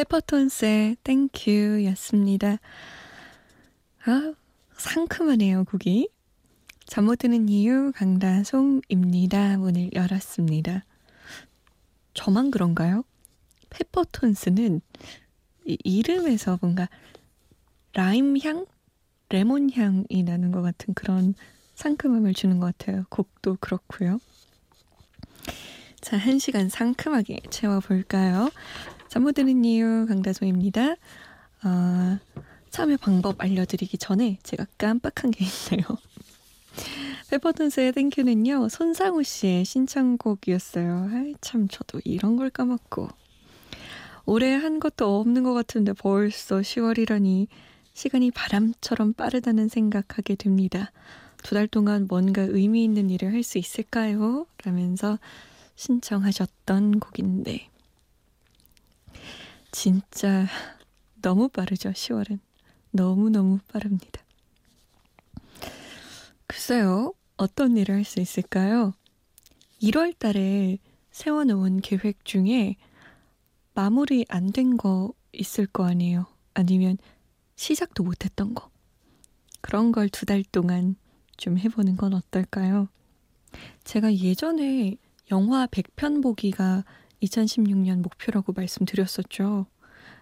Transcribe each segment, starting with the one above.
페퍼톤스의 Thank You 였습니다. 아, 상큼하네요, 곡이. 잠 못 드는 이유 강다솜입니다. 문을 열었습니다. 저만 그런가요? 페퍼톤스는 이 이름에서 뭔가 라임 향? 레몬 향이 나는 것 같은 그런 상큼함을 주는 것 같아요. 곡도 그렇고요. 자, 한 시간 상큼하게 채워볼까요? 잠 못 드는 이유 강다솜입니다. 어, 참여 방법 알려드리기 전에 제가 깜빡한 게 있네요. 페퍼톤스의 땡큐는요, 손상우 씨의 신청곡이었어요. 아이, 참, 저도 이런 걸 까먹고. 올해 한 것도 없는 것 같은데 벌써 10월이라니 시간이 바람처럼 빠르다는 생각하게 됩니다. 두 달 동안 뭔가 의미 있는 일을 할 수 있을까요? 라면서 신청하셨던 곡인데. 진짜 너무 빠르죠, 10월은. 너무너무 빠릅니다. 글쎄요, 어떤 일을 할 수 있을까요? 1월 달에 세워놓은 계획 중에 마무리 안 된 거 있을 거 아니에요. 아니면 시작도 못했던 거. 그런 걸 두 달 동안 좀 해보는 건 어떨까요? 제가 예전에 영화 100편 보기가 2016년 목표라고 말씀드렸었죠.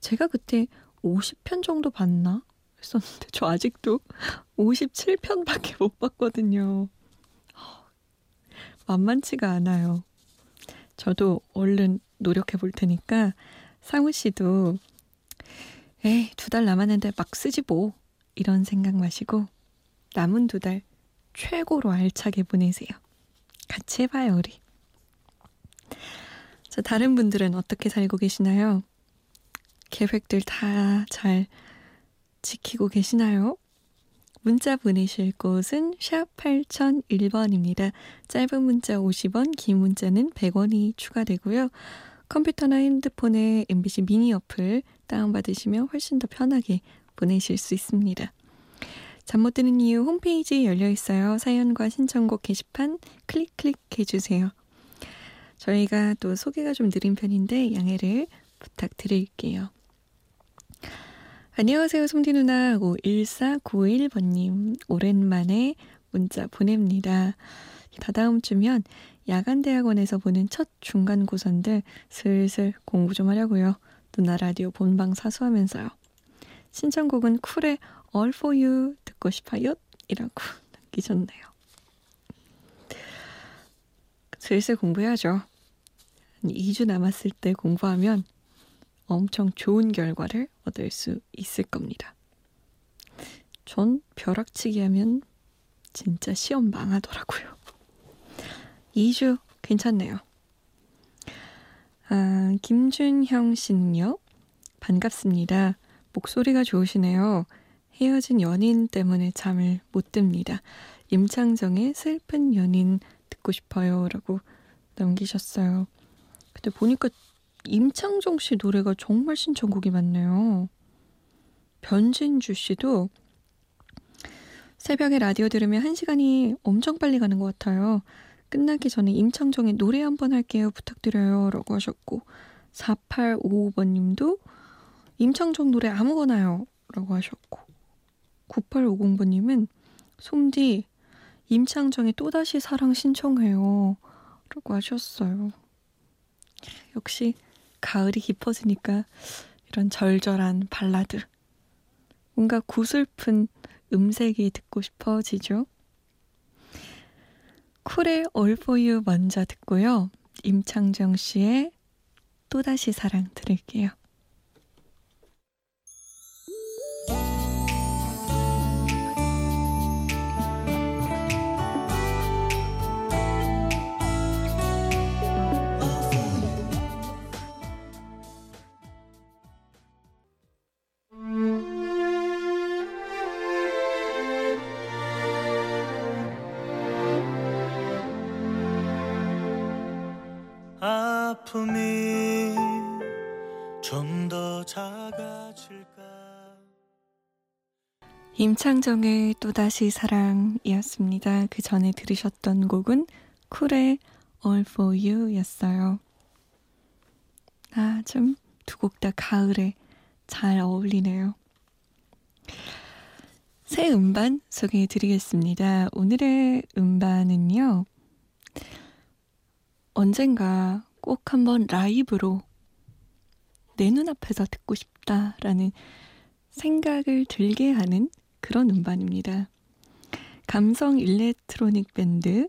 제가 그때 50편 정도 봤나? 했었는데 저 아직도 57편밖에 못 봤거든요. 만만치가 않아요. 저도 얼른 노력해 볼 테니까 상우 씨도 에이 두 달 남았는데 막 쓰지 뭐 이런 생각 마시고 남은 두 달 최고로 알차게 보내세요. 같이 해봐요 우리. 자, 다른 분들은 어떻게 살고 계시나요? 계획들 다 잘 지키고 계시나요? 문자 보내실 곳은 샵 8001번입니다. 짧은 문자 50원, 긴 문자는 100원이 추가되고요. 컴퓨터나 핸드폰에 MBC 미니 어플 다운받으시면 훨씬 더 편하게 보내실 수 있습니다. 잠 못 드는 이유 홈페이지 열려 있어요. 사연과 신청곡 게시판 클릭 클릭 해 주세요. 저희가 또 소개가 좀 느린 편인데 양해를 부탁드릴게요. 안녕하세요, 솜디 누나. 1491번님. 오랜만에 문자 보냅니다. 다다음 주면 야간대학원에서 보는 첫 중간고사인데 슬슬 공부 좀 하려고요. 누나 라디오 본방 사수하면서요. 신청곡은 쿨의 All For You 듣고 싶어요? 이라고 남기셨네요. 슬슬 공부해야죠. 2주 남았을 때 공부하면 엄청 좋은 결과를 얻을 수 있을 겁니다. 전 벼락치기 하면 진짜 시험 망하더라고요. 2주 괜찮네요. 아, 김준형 씨는요. 반갑습니다. 목소리가 좋으시네요. 헤어진 연인 때문에 잠을 못 듭니다. 임창정의 슬픈 연인 듣고 싶어요. 라고 남기셨어요. 근데 보니까 임창정 씨 노래가 정말 신청곡이 많네요. 변진주 씨도 새벽에 라디오 들으면 한 시간이 엄청 빨리 가는 것 같아요. 끝나기 전에 임창정의 노래 한 번 할게요. 부탁드려요. 라고 하셨고 4855번 님도 임창정 노래 아무거나요. 라고 하셨고 9850번 님은 솜디 임창정의 또다시 사랑 신청해요. 라고 하셨어요. 역시 가을이 깊어지니까 이런 절절한 발라드. 뭔가 구슬픈 음색이 듣고 싶어지죠. 쿨의 All For You 먼저 듣고요. 임창정 씨의 또다시 사랑 들을게요. 임창정의 또다시 사랑이었습니다. 그 전에 들으셨던 곡은 쿨의 All For You 였어요. 아, 좀두곡 다 가을에 잘 어울리네요. 새 음반 소개해 드리겠습니다. 오늘의 음반은요, 언젠가 꼭 한번 라이브로 내 눈앞에서 듣고 싶다라는 생각을 들게 하는 그런 음반입니다. 감성 electronic 밴드,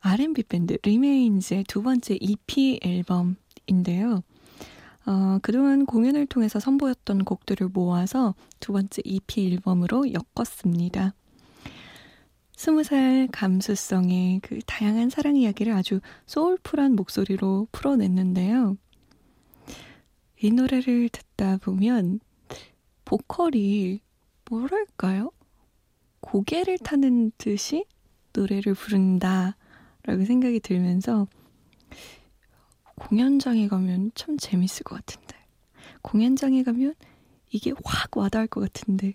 R&B 밴드 리메인즈의 두 번째 EP 앨범인데요. 어, 그동안 공연을 통해서 선보였던 곡들을 모아서 두 번째 EP 앨범으로 엮었습니다. 스무 살 감수성의 그 다양한 사랑 이야기를 아주 소울풀한 목소리로 풀어냈는데요. 이 노래를 듣다 보면 보컬이 뭐랄까요? 고개를 타는 듯이 노래를 부른다라고 생각이 들면서 공연장에 가면 참 재밌을 것 같은데 공연장에 가면 이게 확 와닿을 것 같은데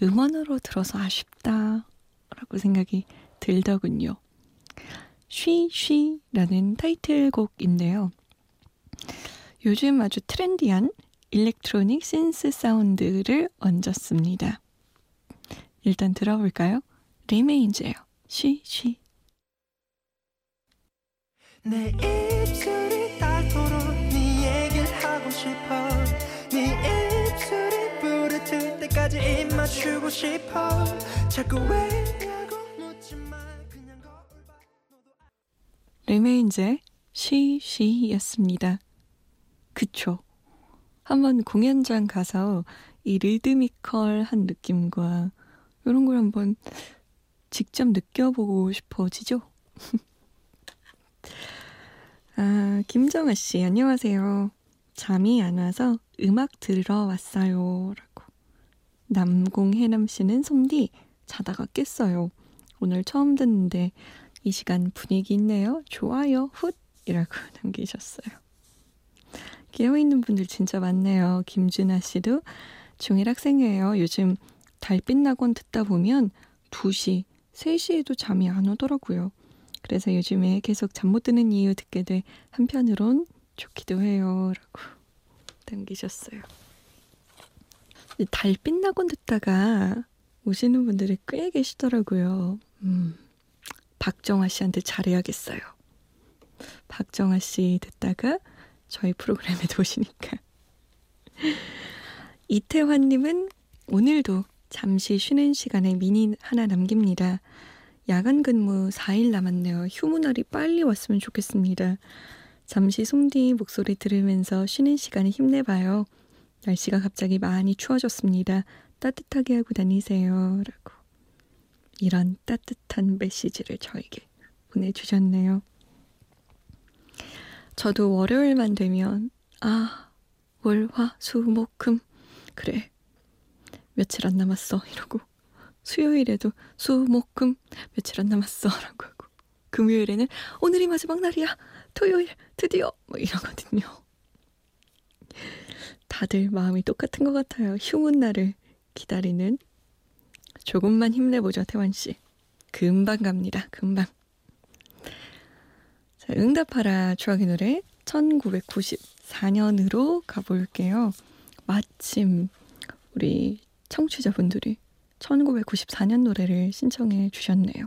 음원으로 들어서 아쉽다 라고 생각이 들더군요. 쉬쉬라는 타이틀곡인데요. 요즘 아주 트렌디한 electronic synth 사운드를 얹었습니다. 일단 들어볼까요? 리메인즈예요. 쉬쉬. 내 입술이 닳도록 네 얘기를 하고 싶어 네 입술이 부르틀 때까지 입 맞추고 싶어 자꾸 왜냐고 묻지 마 그냥 거울 봐 리메인즈의 쉬쉬였습니다. 그쵸. 한번 공연장 가서 이 리드미컬한 느낌과 이런 걸 한번 직접 느껴보고 싶어지죠? 아, 김정아 씨, 안녕하세요. 잠이 안 와서 음악 들으러 왔어요. 라고. 남공해남 씨는 솜디, 자다가 깼어요. 오늘 처음 듣는데 이 시간 분위기 있네요. 좋아요. 훗! 이라고 남기셨어요. 깨어있는 분들 진짜 많네요. 김준아 씨도 중1 학생이에요. 요즘 달빛 낙원 듣다 보면 2시, 3시에도 잠이 안 오더라고요. 그래서 요즘에 계속 잠 못 드는 이유 듣게 돼 한편으론 좋기도 해요. 라고 남기셨어요. 달빛 낙원 듣다가 오시는 분들이 꽤 계시더라고요. 음, 박정아 씨한테 잘해야겠어요. 박정아 씨 듣다가 저희 프로그램에 도시니까. 이태환님은 오늘도 잠시 쉬는 시간에 미니 하나 남깁니다. 야간 근무 4일 남았네요. 휴무날이 빨리 왔으면 좋겠습니다. 잠시 솜디 목소리 들으면서 쉬는 시간에 힘내봐요. 날씨가 갑자기 많이 추워졌습니다. 따뜻하게 하고 다니세요. 라고. 이런 따뜻한 메시지를 저에게 보내주셨네요. 저도 월요일만 되면 아, 월, 화, 수, 목, 금 그래. 며칠 안 남았어 이러고 수요일에도 수, 목, 금 며칠 안 남았어 라고 하고 금요일에는 오늘이 마지막 날이야. 토요일 드디어 뭐 이러거든요. 다들 마음이 똑같은 것 같아요. 휴문 날을 기다리는 조금만 힘내보죠, 태환 씨. 금방 갑니다. 금방. 자, 응답하라 추억의 노래 1994년으로 가볼게요. 마침 우리 청취자분들이 1994년 노래를 신청해 주셨네요.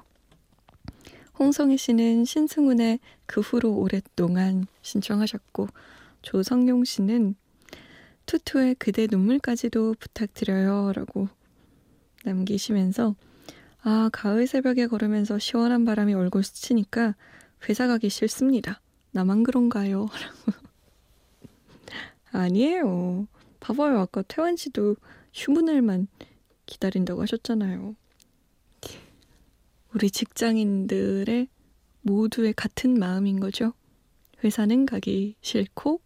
홍성희 씨는 신승훈의 그 후로 오랫동안 신청하셨고 조성용 씨는 투투의 그대 눈물까지도 부탁드려요 라고 남기시면서 아 가을 새벽에 걸으면서 시원한 바람이 얼굴 스치니까 회사 가기 싫습니다. 나만 그런가요? 아니에요. 봐봐요. 아까 태환 씨도 휴문을만 기다린다고 하셨잖아요. 우리 직장인들의 모두의 같은 마음인 거죠. 회사는 가기 싫고,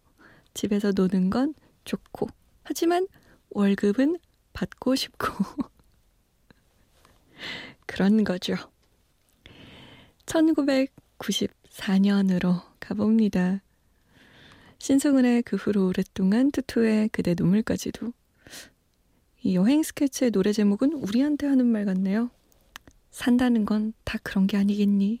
집에서 노는 건 좋고, 하지만 월급은 받고 싶고. 그런 거죠. 1994년으로 가봅니다. 신승훈의 그 후로 오랫동안 투투의 그대 눈물까지도. 이 여행 스케치의 노래 제목은 우리한테 하는 말 같네요. 산다는 건 다 그런 게 아니겠니?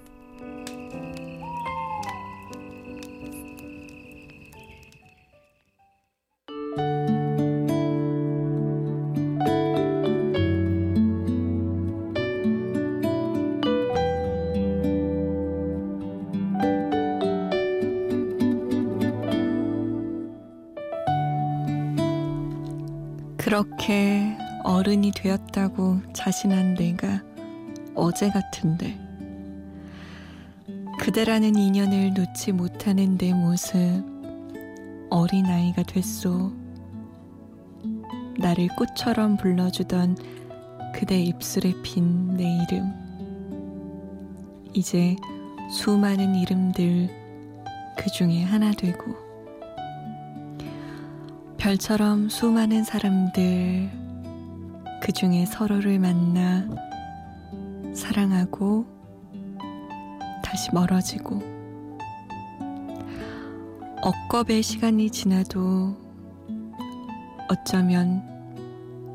그렇게 어른이 되었다고 자신한 내가 어제 같은데 그대라는 인연을 놓지 못하는 내 모습 어린아이가 됐소. 나를 꽃처럼 불러주던 그대 입술에 핀 내 이름. 이제 수많은 이름들 그 중에 하나 되고 별처럼 수많은 사람들 그 중에 서로를 만나 사랑하고 다시 멀어지고. 억겁의 시간이 지나도 어쩌면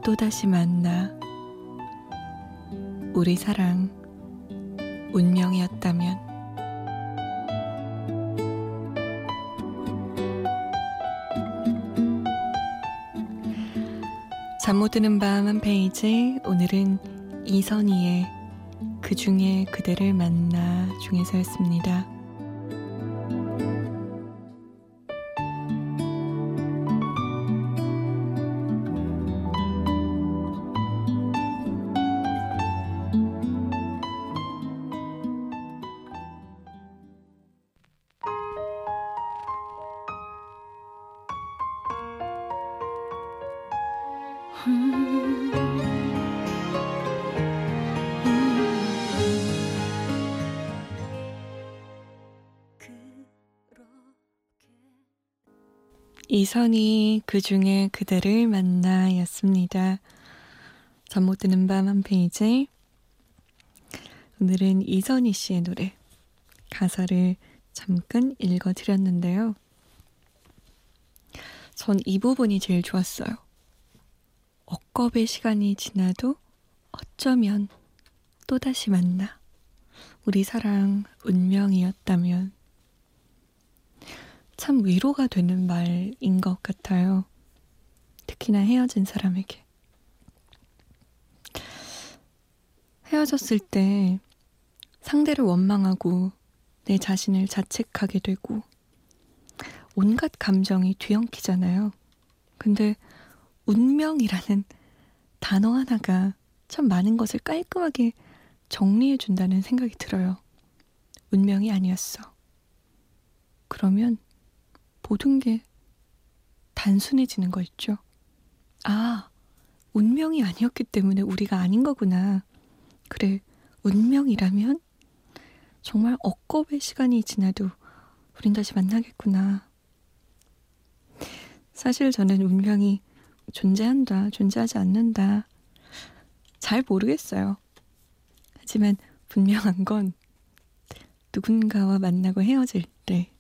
또다시 만나 우리 사랑 운명이었다면 잠 못 드는 밤 한 페이지 오늘은 이선희의 그 중에 그대를 만나 중에서였습니다. 이선희 그 중에 그대를 만나였습니다. 잠 못 드는 밤 한 페이지. 오늘은 이선희 씨의 노래 가사를 잠깐 읽어드렸는데요. 전 이 부분이 제일 좋았어요. 억겁의 시간이 지나도 어쩌면 또다시 만나. 우리 사랑 운명이었다면. 참 위로가 되는 말인 것 같아요. 특히나 헤어진 사람에게. 헤어졌을 때 상대를 원망하고 내 자신을 자책하게 되고 온갖 감정이 뒤엉키잖아요. 근데 운명이라는 단어 하나가 참 많은 것을 깔끔하게 정리해 준다는 생각이 들어요. 운명이 아니었어. 그러면 모든 게 단순해지는 거 있죠. 아, 운명이 아니었기 때문에 우리가 아닌 거구나. 그래, 운명이라면 정말 억겁의 시간이 지나도 우린 다시 만나겠구나. 사실 저는 운명이 존재한다, 존재하지 않는다. 잘 모르겠어요. 하지만 분명한 건 누군가와 만나고 헤어질 때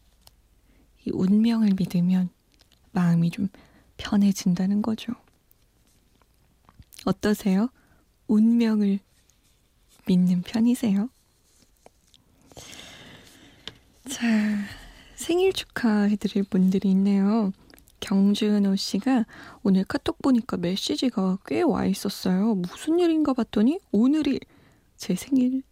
이 운명을 믿으면 마음이 좀 편해진다는 거죠. 어떠세요? 운명을 믿는 편이세요? 자, 생일 축하해드릴 분들이 있네요. 경준호 씨가 오늘 카톡 보니까 메시지가 꽤 와 있었어요. 무슨 일인가 봤더니 오늘이 제 생일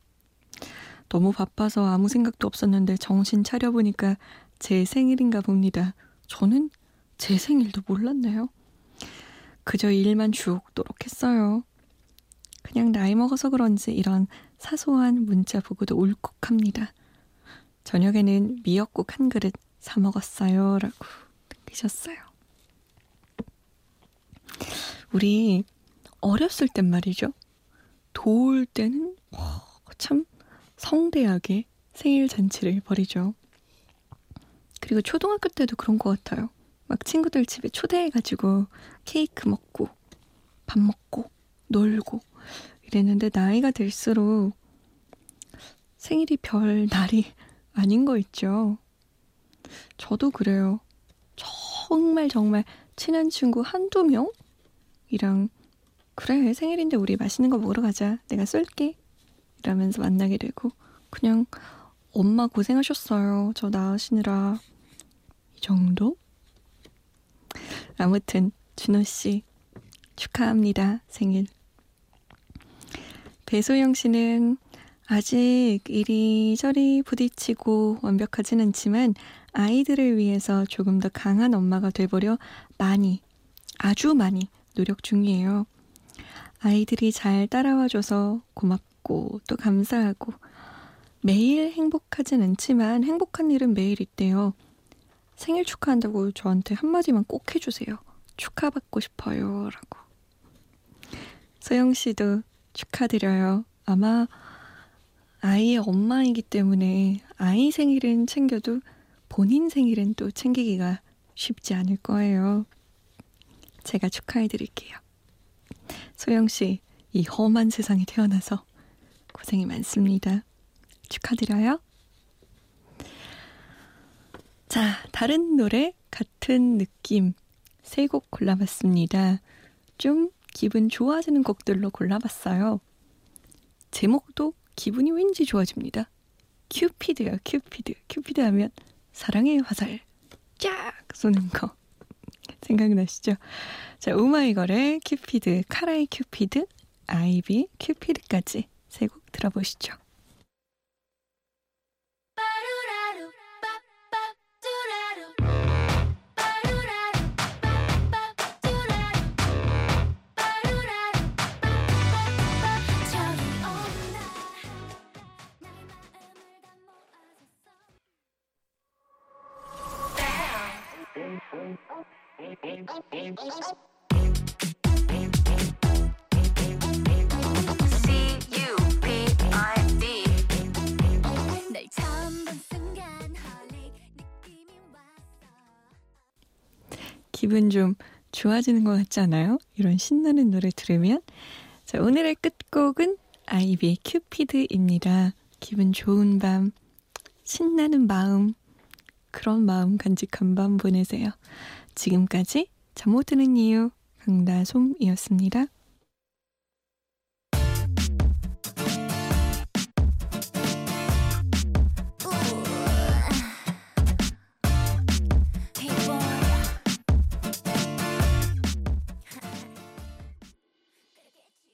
너무 바빠서 아무 생각도 없었는데 정신 차려보니까 제 생일인가 봅니다. 저는 제 생일도 몰랐네요. 그저 일만 주옥도록 했어요. 그냥 나이 먹어서 그런지 이런 사소한 문자 보고도 울컥합니다. 저녁에는 미역국 한 그릇 사 먹었어요. 라고 느끼셨어요. 우리 어렸을 땐 말이죠. 도울 때는 참 성대하게 생일 잔치를 벌이죠. 그리고 초등학교 때도 그런 것 같아요. 막 친구들 집에 초대해가지고 케이크 먹고 밥 먹고 놀고 이랬는데 나이가 들수록 생일이 별 날이 아닌 거 있죠. 저도 그래요. 정말 정말 친한 친구 한두 명이랑 그래 생일인데 우리 맛있는 거 먹으러 가자. 내가 쏠게. 이러면서 만나게 되고 그냥 엄마 고생하셨어요. 저 낳으시느라 이 정도? 아무튼 준호 씨 축하합니다. 생일. 배소영 씨는 아직 이리저리 부딪히고 완벽하진 않지만 아이들을 위해서 조금 더 강한 엄마가 돼보려 많이, 아주 많이 노력 중이에요. 아이들이 잘 따라와줘서 고맙고 또 감사하고 매일 행복하진 않지만 행복한 일은 매일 있대요. 생일 축하한다고 저한테 한마디만 꼭 해주세요. 축하받고 싶어요. 라고. 소영 씨도 축하드려요. 아마 아이의 엄마이기 때문에 아이 생일은 챙겨도 본인 생일은 또 챙기기가 쉽지 않을 거예요. 제가 축하해 드릴게요. 소영 씨, 이 험한 세상에 태어나서 고생이 많습니다. 축하드려요. 자, 다른 노래 같은 느낌 세 곡 골라봤습니다. 좀 기분 좋아지는 곡들로 골라봤어요. 제목도 기분이 왠지 좋아집니다. 큐피드요, 큐피드. 큐피드 하면 사랑의 화살 쫙 쏘는 거 생각나시죠? 자, 오마이걸의 큐피드, 카라의 큐피드, 아이비 큐피드까지 세 곡 들어보시죠. 기분 좀 좋아지는 것 같지 않아요? 이런 신나는 노래 들으면. 자, 오늘의 끝곡은 아이비의 큐피드입니다. 기분 좋은 밤, 신나는 마음, 그런 마음 간직한 밤 보내세요. 지금까지 잠 못 드는 이유 강다솜이었습니다.